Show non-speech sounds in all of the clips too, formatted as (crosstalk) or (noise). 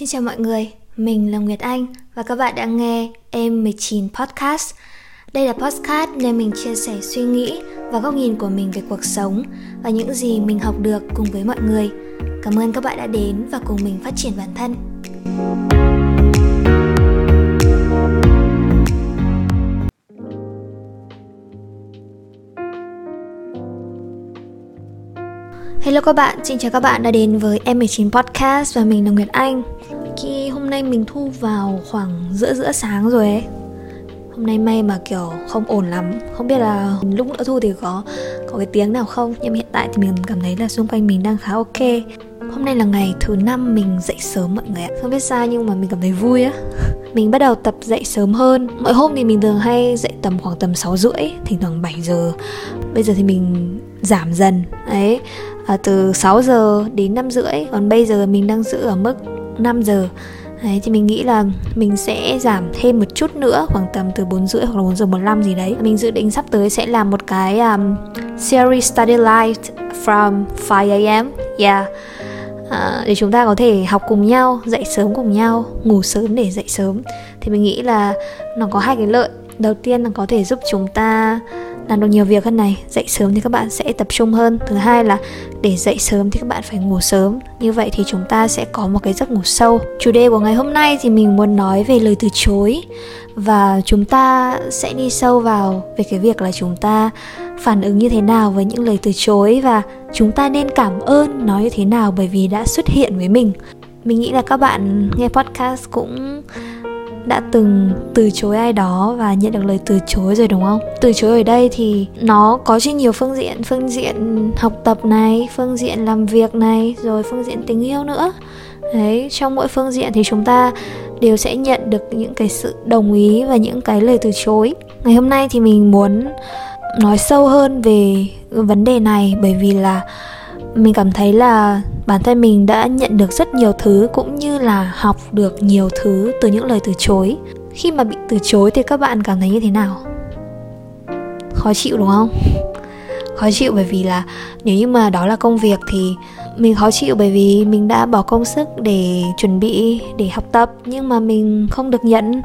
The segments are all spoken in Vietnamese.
Xin chào mọi người, mình là Nguyệt Anh và các bạn đang nghe Em 19 Podcast. Đây là podcast nơi mình chia sẻ suy nghĩ và góc nhìn của mình về cuộc sống và những gì mình học được cùng với mọi người. Cảm ơn các bạn đã đến và cùng mình phát triển bản thân. Hello các bạn, xin chào các bạn đã đến với M19 Podcast và mình là Nguyệt Anh khi hôm nay mình thu vào khoảng giữa giữa sáng rồi ấy. Hôm nay may mà kiểu không ổn lắm. Không biết là lúc nữa thu thì có có cái tiếng nào không? Nhưng hiện tại thì mình cảm thấy là xung quanh mình đang khá ok. Hôm nay là ngày thứ năm mình dậy sớm mọi người ạ. Không biết sao nhưng mà mình cảm thấy vui á. (laughs) Mình bắt đầu tập dậy sớm hơn. Mỗi hôm thì mình thường hay dậy tầm khoảng tầm 6 rưỡi Thỉnh thoảng 7 giờ. Bây giờ thì mình giảm dần Đấy. À, từ 6 giờ đến 5 rưỡi. Còn bây giờ mình đang giữ ở mức 5 giờ. Đấy, thì mình nghĩ là mình sẽ giảm thêm một chút nữa khoảng tầm từ 4 rưỡi hoặc là 4 giờ 15 gì đấy. Mình dự định sắp tới sẽ làm một cái um, series study light from 5am Yeah. À, Để chúng ta có thể học cùng nhau, dậy sớm cùng nhau, ngủ sớm để dậy sớm. Thì mình nghĩ là nó có hai cái lợi. Đầu tiên là có thể giúp chúng ta làm được nhiều việc hơn này, dậy sớm thì các bạn sẽ tập trung hơn. Thứ hai là để dậy sớm thì các bạn phải ngủ sớm. Như vậy thì chúng ta sẽ có một cái giấc ngủ sâu. Chủ đề của ngày hôm nay thì mình muốn nói về lời từ chối. Và chúng ta sẽ đi sâu vào về cái việc là chúng ta phản ứng như thế nào với những lời từ chối và chúng ta nên cảm ơn nó như thế nào bởi vì đã xuất hiện với mình. Mình nghĩ là các bạn nghe podcast cũng đã từng từ chối ai đó và nhận được lời từ chối rồi, đúng không? Từ chối ở đây thì nó có trên nhiều phương diện phương diện học tập này, phương diện làm việc này, rồi phương diện tình yêu nữa. Đấy, trong mỗi phương diện thì chúng ta đều sẽ nhận được những cái sự đồng ý và những cái lời từ chối. Ngày hôm nay thì mình muốn nói sâu hơn về vấn đề này bởi vì là mình cảm thấy là bản thân mình đã nhận được rất nhiều thứ cũng như là học được nhiều thứ từ những lời từ chối. Khi mà bị từ chối thì các bạn cảm thấy như thế nào? Khó chịu, đúng không? (laughs) Khó chịu bởi vì là nếu như mà đó là công việc thì mình khó chịu bởi vì mình đã bỏ công sức để chuẩn bị, để học tập, nhưng mà mình không được nhận.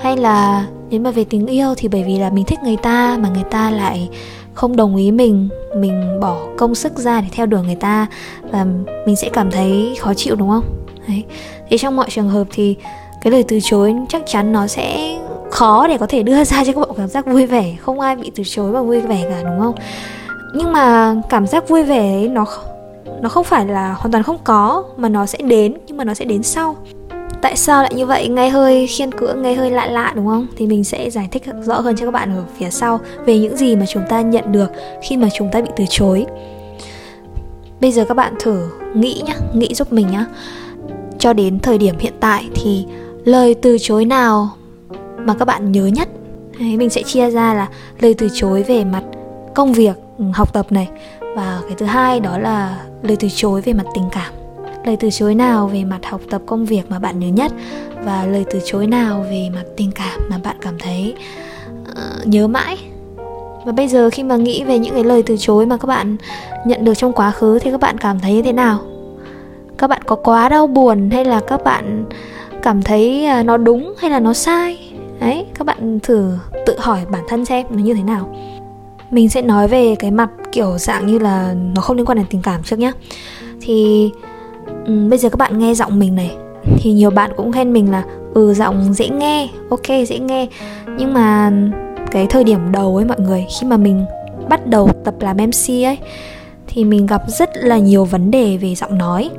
Hay là nếu mà về tình yêu thì bởi vì là mình thích người ta mà người ta lại không đồng ý mình mình bỏ công sức ra để theo đuổi người ta và mình sẽ cảm thấy khó chịu, đúng không? Đấy. Thì trong mọi trường hợp thì cái lời từ chối chắc chắn nó sẽ khó để có thể đưa (laughs) ra cho các bạn cảm giác vui vẻ. Không ai bị từ chối mà vui vẻ cả, đúng không? Nhưng mà cảm giác vui vẻ ấy, nó nó không phải là hoàn toàn không có mà nó sẽ đến nhưng mà nó sẽ đến sau. Tại sao lại như vậy? Nghe hơi khiên cưỡng nghe hơi lạ lạ đúng không? Thì mình sẽ giải thích rõ hơn cho các bạn ở phía sau về những gì mà chúng ta nhận được khi mà chúng ta bị từ chối. Bây giờ các bạn thử nghĩ nhá nghĩ giúp mình nhá. Cho đến thời điểm hiện tại thì lời từ chối nào mà các bạn nhớ nhất? Đấy, mình sẽ chia ra là lời từ chối về mặt công việc ừ, học tập này và cái thứ hai đó là lời từ chối về mặt tình cảm. Lời từ chối nào về mặt học tập công việc mà bạn nhớ nhất và lời từ chối nào về mặt tình cảm mà bạn cảm thấy uh, nhớ mãi. Và bây giờ khi mà nghĩ về những cái lời từ chối mà các bạn nhận được trong quá khứ thì các bạn cảm thấy thế nào? Các bạn có quá đau buồn hay là các bạn cảm thấy à, nó đúng hay là nó sai? Đấy các bạn thử tự hỏi bản thân xem nó như thế nào mình sẽ nói về cái mặt kiểu dạng như là nó không liên quan đến tình cảm trước nhá. Thì um, bây giờ các bạn nghe giọng mình này thì nhiều bạn cũng khen mình là ừ giọng dễ nghe ok dễ nghe. Nhưng mà cái thời điểm đầu ấy mọi người khi mà mình bắt đầu tập làm mc ấy thì mình gặp rất là nhiều vấn đề về giọng nói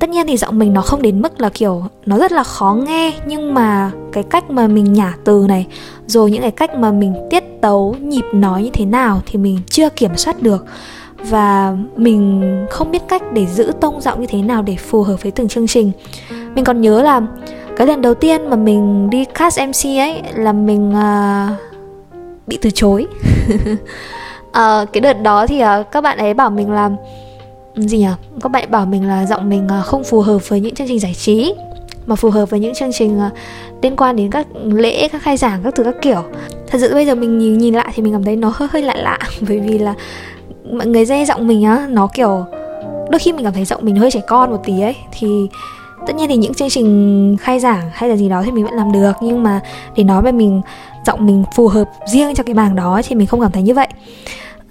tất nhiên thì giọng mình nó không đến mức là kiểu nó rất là khó nghe nhưng mà cái cách mà mình nhả từ này rồi những cái cách mà mình tiết tấu nhịp nói như thế nào thì mình chưa kiểm soát được. Và mình không biết cách để giữ tông giọng như thế nào để phù hợp với từng chương trình. Mình còn nhớ là cái lần đầu tiên mà mình đi cast mc ấy là mình uh, bị từ chối. Uh, (laughs) cái đợt đó thì uh, các bạn ấy bảo mình là gì nhỉ các bạn bảo mình là giọng mình à, không phù hợp với những chương trình giải trí mà phù hợp với những chương trình à, liên quan đến các lễ các khai giảng các thứ các kiểu. Thật sự bây giờ mình nhìn, nhìn lại thì mình cảm thấy nó hơi hơi lạ lạ (laughs) bởi vì là mọi người dê giọng mình á nó kiểu đôi khi mình cảm thấy giọng mình hơi trẻ con một tí ấy thì tất nhiên thì những chương trình khai giảng hay là gì đó thì mình vẫn làm được nhưng mà để nói về mình giọng mình phù hợp riêng cho cái bảng đó thì mình không cảm thấy như vậy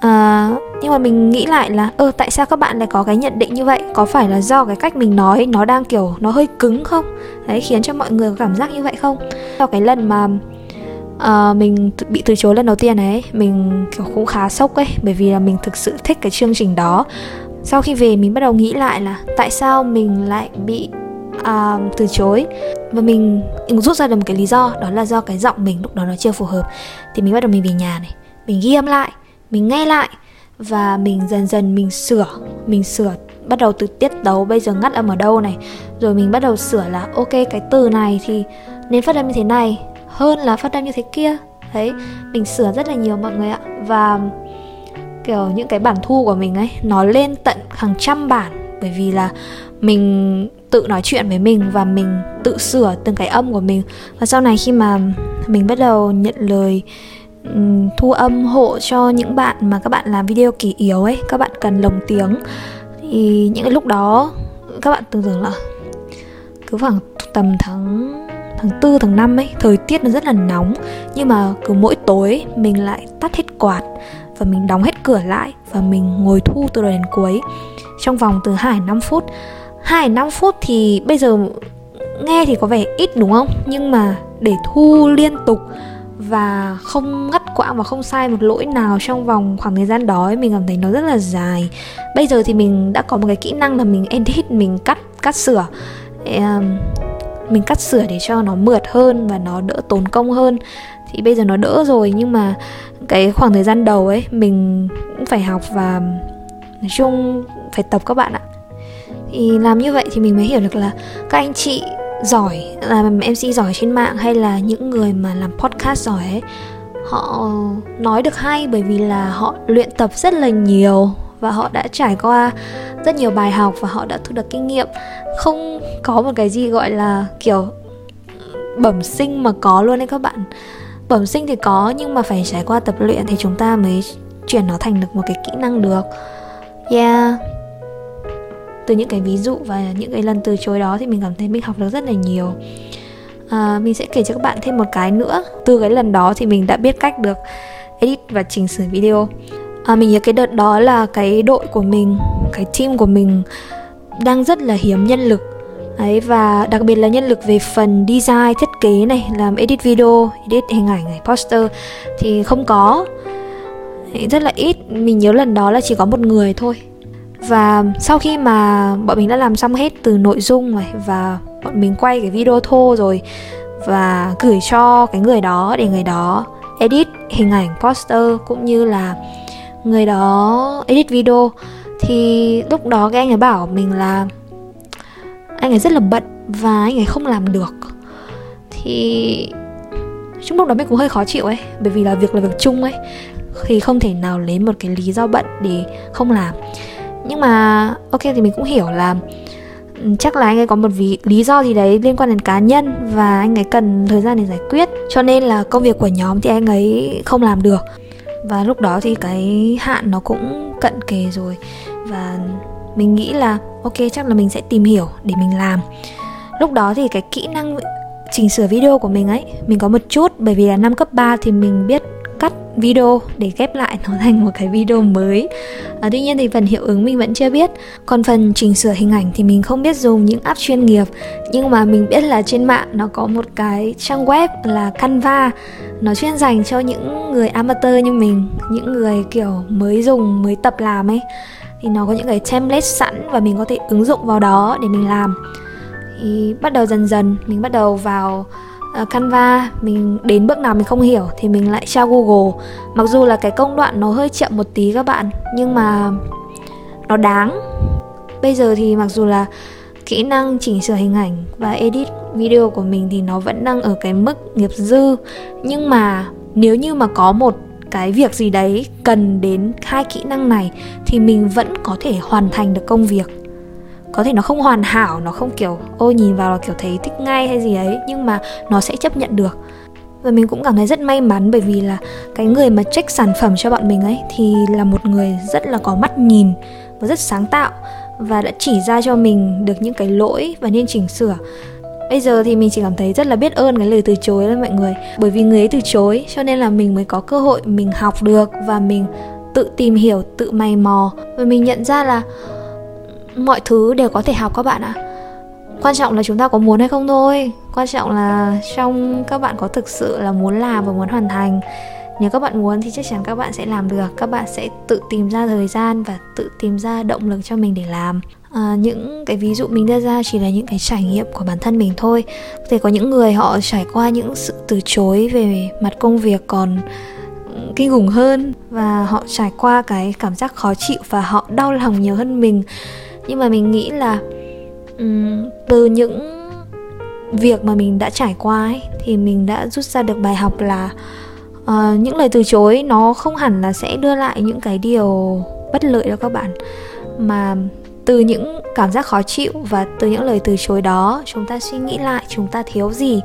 uh, nhưng mà mình nghĩ lại là ơ tại sao các bạn lại có cái nhận định như vậy? Có phải là do cái cách mình nói nó đang kiểu nó hơi cứng không? Đấy khiến cho mọi người có cảm giác như vậy không? Sau cái lần mà uh, mình bị từ chối lần đầu tiên ấy mình kiểu cũng khá sốc ấy bởi vì là mình thực sự thích cái chương trình đó. Sau khi về mình bắt đầu nghĩ lại là tại sao mình lại bị uh, từ chối? Và mình, mình rút ra được một cái lý do đó là do cái giọng mình lúc đó nó chưa phù hợp. Thì mình bắt đầu mình về nhà này mình ghi âm lại mình nghe lại và mình dần dần mình sửa mình sửa bắt đầu từ tiết tấu, bây giờ ngắt âm ở đâu này? Rồi mình bắt đầu sửa là, ok, cái từ này thì nên phát âm như thế này hơn là phát âm như thế kia. Đấy, mình sửa rất là nhiều mọi người ạ. Và kiểu những cái bản thu của mình ấy, nó lên tận hàng trăm bản. Bởi vì là mình tự nói chuyện với mình và mình tự sửa từng cái âm của mình. Và sau này khi mà mình bắt đầu nhận lời thu âm hộ cho những bạn mà các bạn làm video kỳ yếu ấy, các bạn cần lồng tiếng. Thì những cái lúc đó, các bạn tưởng tượng là cứ khoảng tầm tháng tháng tư, tháng 5 ấy, thời tiết nó rất là nóng. Nhưng mà cứ mỗi tối, mình lại tắt hết quạt và mình đóng hết cửa lại và mình ngồi thu từ đầu đến cuối. Trong vòng từ 2 đến 5 phút. 2 đến 5 phút thì bây giờ nghe thì có vẻ ít, đúng không? Nhưng mà để thu liên tục và không ngắt quãng và không sai một lỗi nào trong vòng khoảng thời gian đó ấy, mình cảm thấy nó rất là dài. Bây giờ thì mình đã có một cái kỹ năng là mình edit mình cắt cắt sửa. Um, mình cắt sửa để cho nó mượt hơn và nó đỡ tốn công hơn. Thì bây giờ nó đỡ rồi nhưng mà cái khoảng thời gian đầu ấy mình cũng phải học và nói chung phải tập các bạn ạ. Thì làm như vậy thì mình mới hiểu được là các anh chị giỏi làm mc giỏi trên mạng hay là những người mà làm podcast giỏi ấy, họ nói được hay bởi vì là họ luyện tập rất là nhiều và họ đã trải qua rất nhiều bài học và họ đã thu được kinh nghiệm. Không có một cái gì gọi là kiểu bẩm sinh mà có luôn đấy các bạn. Bẩm sinh thì có nhưng mà phải trải qua tập luyện thì chúng ta mới chuyển nó thành được một cái kỹ năng được. Yeah từ những cái ví dụ và những cái lần từ chối đó thì mình cảm thấy mình học được rất là nhiều. À, mình sẽ kể cho các bạn thêm một cái nữa. Từ cái lần đó thì mình đã biết cách được edit và chỉnh sửa video. À, mình nhớ cái đợt đó là cái đội của mình cái team của mình đang rất là hiếm nhân lực. Đấy, và đặc biệt là nhân lực về phần design, thiết kế này, làm edit video, edit hình ảnh này, poster thì không có. Đấy, rất là ít, mình nhớ lần đó là chỉ có một người thôi và sau khi mà bọn mình đã làm xong hết từ nội dung này và bọn mình quay cái video thô rồi và gửi cho cái người đó để người đó edit hình ảnh, poster cũng như là người đó edit video, thì lúc đó cái anh ấy bảo mình là anh ấy rất là bận và anh ấy không làm được. Thì trong lúc đó mình cũng hơi khó chịu ấy, bởi vì là việc là việc chung ấy, thì không thể nào lấy một cái lý do bận để không làm nhưng mà, ok thì mình cũng hiểu là ừ, chắc là anh ấy có một vì lý do gì đấy liên quan đến cá nhân và anh ấy cần thời gian để giải quyết. Cho nên là công việc của nhóm thì anh ấy không làm được. Và lúc đó thì cái hạn nó cũng cận kề rồi. Và mình nghĩ là, ok, chắc là mình sẽ tìm hiểu để mình làm. Lúc đó thì cái kỹ năng chỉnh sửa video của mình ấy, mình có một chút, bởi vì là năm cấp 3 thì mình biết video để ghép lại nó thành một cái video mới. À, tuy nhiên thì phần hiệu ứng mình vẫn chưa biết. Còn phần chỉnh sửa hình ảnh thì mình không biết dùng những app chuyên nghiệp. Nhưng mà mình biết là trên mạng nó có một cái trang web là canva. Nó chuyên dành cho những người amateur như mình những người kiểu mới dùng mới tập làm ấy. Thì nó có những cái template sẵn và mình có thể ứng dụng vào đó để mình làm. Thì bắt đầu dần dần mình bắt đầu vào uh, Canva mình đến bước nào mình không hiểu thì mình lại tra Google. Mặc dù là cái công đoạn nó hơi chậm một tí các bạn nhưng mà nó đáng. Bây giờ thì mặc dù là kỹ năng chỉnh sửa hình ảnh và edit video của mình thì nó vẫn đang ở cái mức nghiệp dư. Nhưng mà nếu như mà có một cái việc gì đấy cần đến hai kỹ năng này thì mình vẫn có thể hoàn thành được công việc có thể nó không hoàn hảo, nó không kiểu ôi nhìn vào là kiểu thấy thích ngay hay gì ấy, nhưng mà nó sẽ chấp nhận được. Và mình cũng cảm thấy rất may mắn bởi vì là cái người mà check sản phẩm cho bọn mình ấy thì là một người rất là có mắt nhìn và rất sáng tạo và đã chỉ ra cho mình được những cái lỗi và nên chỉnh sửa. Bây giờ thì mình chỉ cảm thấy rất là biết ơn cái lời từ chối đó mọi người, bởi vì người ấy từ chối cho nên là mình mới có cơ hội mình học được và mình tự tìm hiểu, tự mày mò. Và mình nhận ra là mọi thứ đều có thể học các bạn ạ. Quan trọng là chúng ta có muốn hay không thôi. Quan trọng là trong các bạn có thực sự là muốn làm và muốn hoàn thành. Nếu các bạn muốn thì chắc chắn các bạn sẽ làm được. Các bạn sẽ tự tìm ra thời gian và tự tìm ra động lực cho mình để làm. À, những cái ví dụ mình đưa ra chỉ là những cái trải nghiệm của bản thân mình thôi. Có thể có những người họ trải qua những sự từ chối về mặt công việc còn ừ, kinh khủng hơn và họ trải qua cái cảm giác khó chịu và họ đau lòng nhiều hơn mình nhưng mà mình nghĩ là um, từ những việc mà mình đã trải qua ấy, thì mình đã rút ra được bài học là uh, những lời từ chối nó không hẳn là sẽ đưa lại những cái điều bất lợi cho các bạn. Mà từ những cảm giác khó chịu và từ những lời từ chối đó chúng ta suy nghĩ lại chúng ta thiếu gì.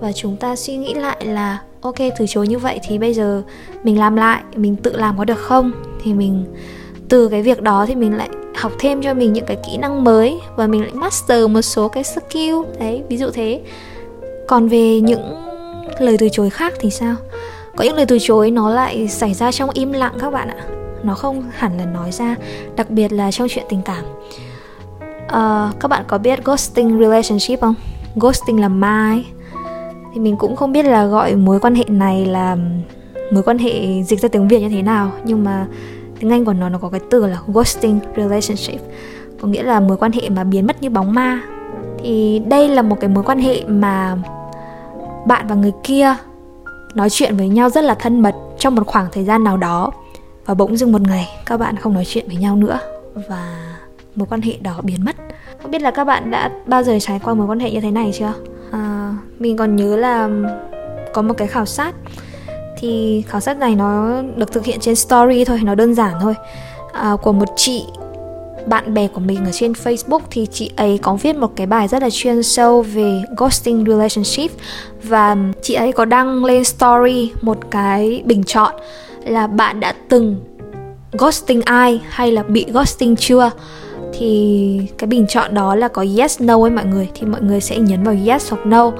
Và chúng ta suy nghĩ lại là ok từ chối như vậy thì bây giờ mình làm lại mình tự làm có được không? Thì mình từ cái việc đó thì mình lại học thêm cho mình những cái kỹ năng mới và mình lại master một số cái skill. Đấy ví dụ thế. Còn về những lời từ chối khác thì sao? Có những lời từ chối nó lại xảy ra trong im lặng các bạn ạ. Nó không hẳn là nói ra đặc biệt là trong chuyện tình cảm. À, các bạn có biết ghosting relationship không? Ghosting là mai. Thì mình cũng không biết là gọi mối quan hệ này là mối quan hệ dịch ra tiếng việt như thế nào nhưng mà tiếng anh của nó nó có cái từ là ghosting relationship. Có nghĩa là mối quan hệ mà biến mất như bóng ma. Thì đây là một cái mối quan hệ mà bạn và người kia nói chuyện với nhau rất là thân mật trong một khoảng thời gian nào đó và bỗng dưng một ngày các bạn không nói chuyện với nhau nữa và mối quan hệ đó biến mất. Không biết là các bạn đã bao giờ trải qua mối quan hệ như thế này chưa? À, mình còn nhớ là có một cái khảo sát thì khảo sát này nó được thực hiện trên story thôi nó đơn giản thôi. À, của một chị bạn bè của mình ở trên Facebook thì chị ấy có viết một cái bài rất là chuyên sâu về ghosting relationship và chị ấy có đăng lên story một cái bình chọn là bạn đã từng ghosting ai hay là bị ghosting chưa? Thì cái bình chọn đó là có yes no ấy mọi người thì mọi người sẽ nhấn vào yes hoặc no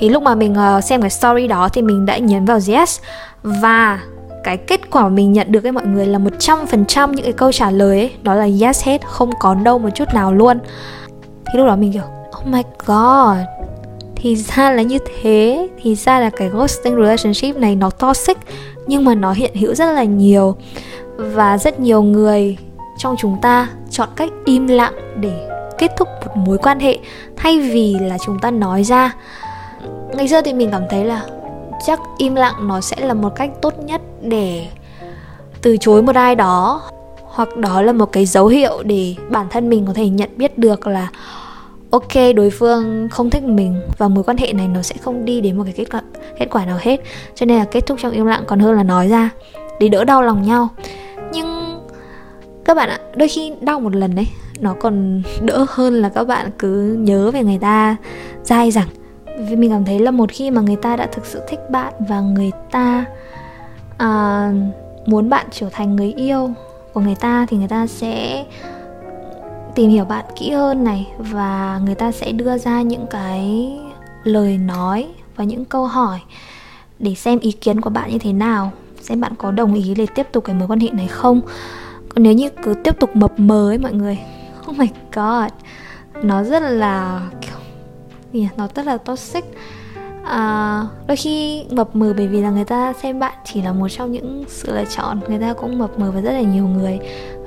thì lúc mà mình uh, xem cái story đó thì mình đã nhấn vào yes. Và cái kết quả mình nhận được ấy mọi người là 100% những cái câu trả lời ấy đó là yes hết không có đâu một chút nào luôn. Thì lúc đó mình kiểu oh my god. Thì ra là như thế. Thì ra là cái ghosting relationship này nó toxic nhưng mà nó hiện hữu rất là nhiều. Và rất nhiều người trong chúng ta chọn cách im lặng để kết thúc một mối quan hệ thay vì là chúng ta nói ra ngày xưa thì mình cảm thấy là chắc im lặng nó sẽ là một cách tốt nhất để từ chối một ai đó, hoặc đó là một cái dấu hiệu để bản thân mình có thể nhận biết được là, ok, đối phương không thích mình và mối quan hệ này nó sẽ không đi đến một cái kết quả kết quả nào hết. Cho nên là kết thúc trong im lặng còn hơn là nói ra để đỡ đau lòng nhau. Nhưng các bạn ạ, đôi khi đau một lần đấy nó còn (laughs) đỡ hơn là các bạn cứ nhớ về người ta dai dẳng vì mình cảm thấy là một khi mà người ta đã thực sự thích bạn và người ta à, muốn bạn trở thành người yêu của người ta thì người ta sẽ tìm hiểu bạn kỹ hơn này và người ta sẽ đưa ra những cái lời nói và những câu hỏi để xem ý kiến của bạn như thế nào xem bạn có đồng ý để tiếp tục cái mối quan hệ này không. Còn nếu như cứ tiếp tục mập mờ ấy mọi người (laughs) oh my god nó rất là kiểu gì nó rất là toxic. À, đôi khi mập mờ bởi vì là người ta xem bạn chỉ là một trong những sự lựa chọn. Người ta cũng mập mờ với rất là nhiều người.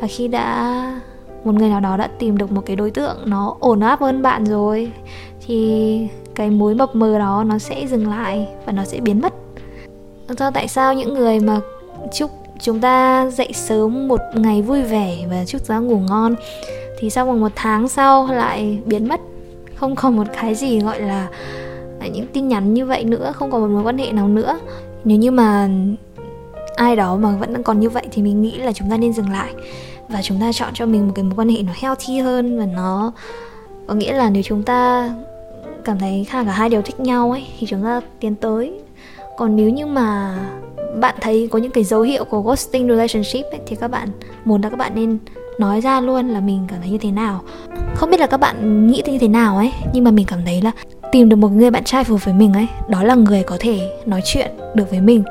Và khi đã một người nào đó đã tìm được một cái đối tượng nó ổn áp hơn bạn rồi thì cái mối mập mờ đó nó sẽ dừng lại và nó sẽ biến mất. Do tại sao những người mà chúc chúng ta dậy sớm một ngày vui vẻ và chúc chúng ta ngủ ngon thì sau vòng một tháng sau lại biến mất không còn một cái gì gọi là à, những tin nhắn như vậy nữa không còn một mối quan hệ nào nữa. Nếu như mà ai đó mà vẫn còn như vậy thì mình nghĩ là chúng ta nên dừng lại và chúng ta chọn cho mình một cái mối quan hệ nó healthy hơn và nó có nghĩa là nếu chúng ta cảm thấy cả cả hai đều thích nhau ấy thì chúng ta tiến tới. Còn nếu như mà bạn thấy có những cái dấu hiệu của ghosting relationship ấy, thì các bạn muốn là các bạn nên nói ra luôn là mình cảm thấy như thế nào. Không biết là các bạn nghĩ như thế nào ấy, nhưng mà mình cảm thấy là tìm được một người bạn trai phù hợp với mình ấy, đó là người có thể nói chuyện được với mình.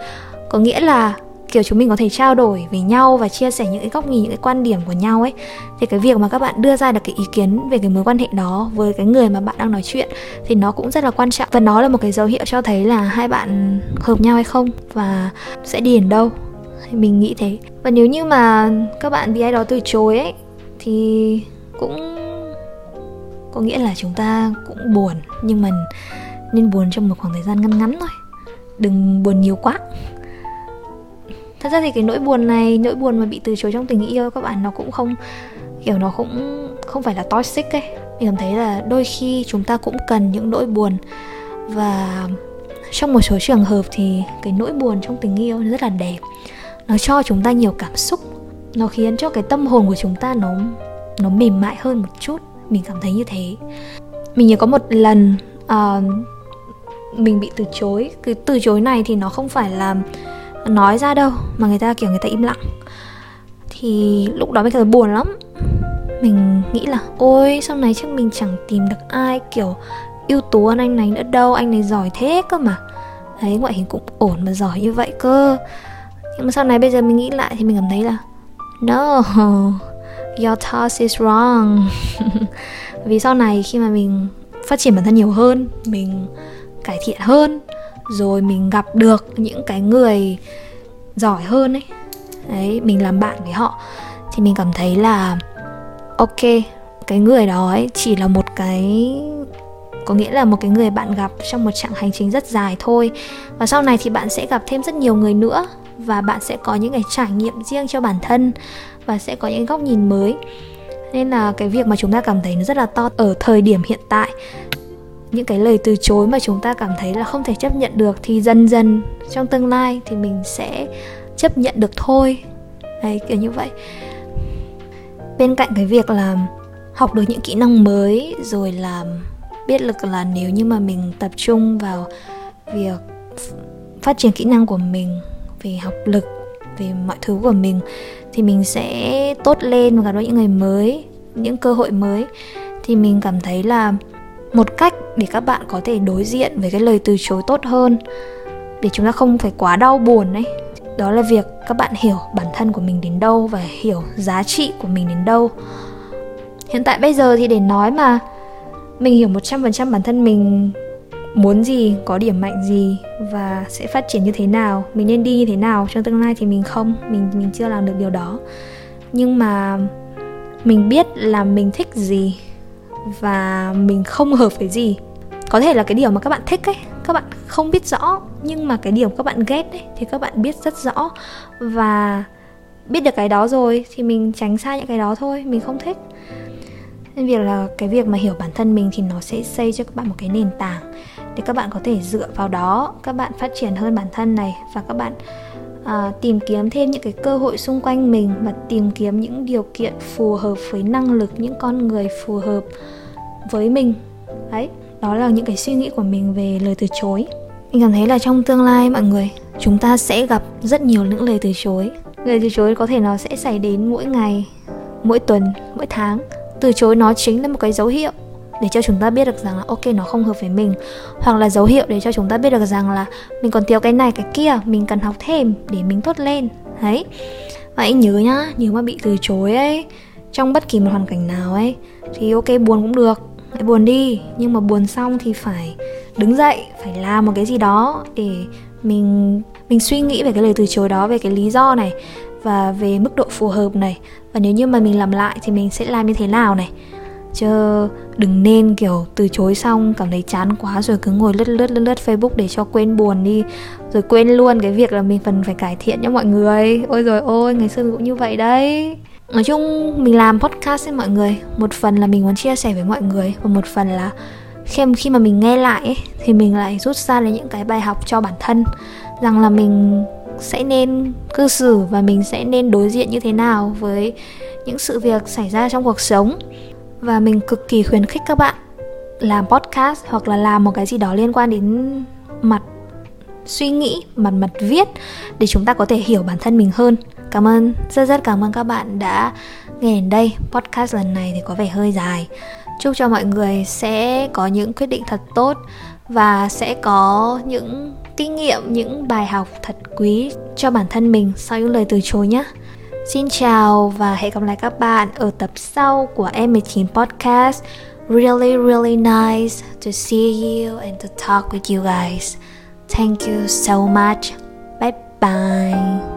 Có nghĩa là, kiểu, chúng mình có thể trao đổi với nhau và chia sẻ những cái góc nhìn, những cái quan điểm của nhau ấy. Thì cái việc mà các bạn đưa ra được cái ý kiến về cái mối quan hệ đó với cái người mà bạn đang nói chuyện thì nó cũng rất là quan trọng. Và nó là một cái dấu hiệu cho thấy là hai bạn hợp nhau hay không và sẽ đi đến đâu thì mình nghĩ thế. Và nếu như mà các bạn bị ai đó từ chối ấy, thì cũng có nghĩa là chúng ta cũng buồn. Nhưng mà nên buồn trong một khoảng thời gian ngắn ngắn thôi. Đừng buồn nhiều quá. Thật ra thì cái nỗi buồn này, nỗi buồn mà bị từ chối trong tình yêu các bạn nó cũng không, kiểu nó cũng không phải là toxic ấy. Mình cảm thấy là đôi khi chúng ta cũng cần những nỗi buồn. Và trong một số trường hợp thì cái nỗi buồn trong tình yêu rất là đẹp nó cho chúng ta nhiều cảm xúc. Nó khiến cho cái tâm hồn của chúng ta nó nó mềm mại hơn một chút. Mình cảm thấy như thế. Mình nhớ có một lần uh, mình bị từ chối. Cái từ chối này thì nó không phải là nói ra đâu mà người ta kiểu người ta im lặng. Thì lúc đó mình cảm thấy buồn lắm. Mình nghĩ là ôi sau này chắc mình chẳng tìm được ai kiểu ưu tú hơn anh này nữa đâu anh này giỏi thế cơ mà. Đấy ngoại hình cũng ổn mà giỏi như vậy cơ nhưng mà sau này bây giờ mình nghĩ lại thì mình cảm thấy là, no, your thoughts is wrong. (laughs) Vì sau này khi mà mình phát triển bản thân nhiều hơn, mình cải thiện hơn, rồi mình gặp được những cái người giỏi hơn ấy, đấy, mình làm bạn với họ, thì mình cảm thấy là, ok, cái người đó ấy chỉ là một cái, có nghĩa là một cái người bạn gặp trong một chặng hành trình rất dài thôi. Và sau này thì bạn sẽ gặp thêm rất nhiều người nữa và bạn sẽ có những cái trải nghiệm riêng cho bản thân và sẽ có những góc nhìn mới. Nên là cái việc mà chúng ta cảm thấy nó rất là to ở thời điểm hiện tại, những cái lời từ chối mà chúng ta cảm thấy là không thể chấp nhận được thì dần dần trong tương lai thì mình sẽ chấp nhận được thôi. Đấy, kiểu như vậy. Bên cạnh cái việc là học được những kỹ năng mới, rồi là biết được là nếu như mà mình tập trung vào việc phát triển kỹ năng của mình về học lực, về mọi thứ của mình, thì mình sẽ tốt lên và gặp được những người mới, những cơ hội mới. Thì mình cảm thấy là một cách để các bạn có thể đối diện với cái lời từ chối tốt hơn, để chúng ta không phải quá đau buồn ấy, đó là việc các bạn hiểu bản thân của mình đến đâu và hiểu giá trị của mình đến đâu. Hiện tại bây giờ thì để nói mà, mình hiểu 100% bản thân mình muốn gì, có điểm mạnh gì và sẽ phát triển như thế nào, mình nên đi như thế nào trong tương lai thì mình không, mình mình chưa làm được điều đó. Nhưng mà mình biết là mình thích gì và mình không hợp với gì. Có thể là cái điều mà các bạn thích ấy các bạn không biết rõ nhưng mà cái điều các bạn ghét ấy thì các bạn biết rất rõ. Và biết được cái đó rồi thì mình tránh xa những cái đó thôi mình không thích. Nên việc là cái việc mà hiểu bản thân mình thì nó sẽ xây cho các bạn một cái nền tảng để các bạn có thể dựa vào đó các bạn phát triển hơn bản thân này và các bạn à, tìm kiếm thêm những cái cơ hội xung quanh mình và tìm kiếm những điều kiện phù hợp với năng lực những con người phù hợp với mình. Đấy đó là những cái suy nghĩ của mình về lời từ chối. Mình cảm thấy là trong tương lai mọi người chúng ta sẽ gặp rất nhiều những lời từ chối. Lời từ chối có thể nó sẽ xảy đến mỗi ngày mỗi tuần mỗi tháng. Từ chối nó chính là một cái dấu hiệu để cho chúng ta biết được rằng là, ok, nó không hợp với mình. Hoặc là dấu hiệu để cho chúng ta biết được rằng là mình còn thiếu cái này, cái kia, mình cần học thêm để mình tốt lên. Đấy. Và anh nhớ nhá, nếu mà bị từ chối ấy, trong bất kỳ một hoàn cảnh nào ấy, thì ok, buồn cũng được. Hãy buồn đi. Nhưng mà buồn xong thì phải đứng dậy, phải làm một cái gì đó để mình mình suy nghĩ về cái lời từ chối đó, về cái lý do này và về mức độ phù hợp này. Và nếu như mà mình làm lại thì mình sẽ làm như thế nào này? Chứ đừng nên kiểu từ chối xong cảm thấy chán quá rồi cứ ngồi lướt lướt lướt lướt facebook để cho quên buồn đi. Rồi quên luôn cái việc là mình cần phải cải thiện cho mọi người. Ôi rồi ôi ngày xưa mình cũng như vậy đấy. Nói chung mình làm podcast với mọi người một phần là mình muốn chia sẻ với mọi người và một phần là khi khi mà mình nghe lại ấy, thì mình lại rút ra được những cái bài học cho bản thân rằng là mình sẽ nên cư xử và mình sẽ nên đối diện như thế nào với những sự việc xảy ra trong cuộc sống và mình cực kỳ khuyến khích các bạn làm podcast hoặc là làm một cái gì đó liên quan đến mặt suy nghĩ, mặt mặt viết để chúng ta có thể hiểu bản thân mình hơn. Cảm ơn, rất rất cảm ơn các bạn đã nghe đến đây. Podcast lần này thì có vẻ hơi dài. Chúc cho mọi người sẽ có những quyết định thật tốt và sẽ có những kinh nghiệm, những bài học thật quý cho bản thân mình sau những lời từ chối nhé. Xin chào và hẹn gặp lại các bạn ở tập sau của M19 Podcast. Really, really nice to see you and to talk with you guys. Thank you so much. Bye bye.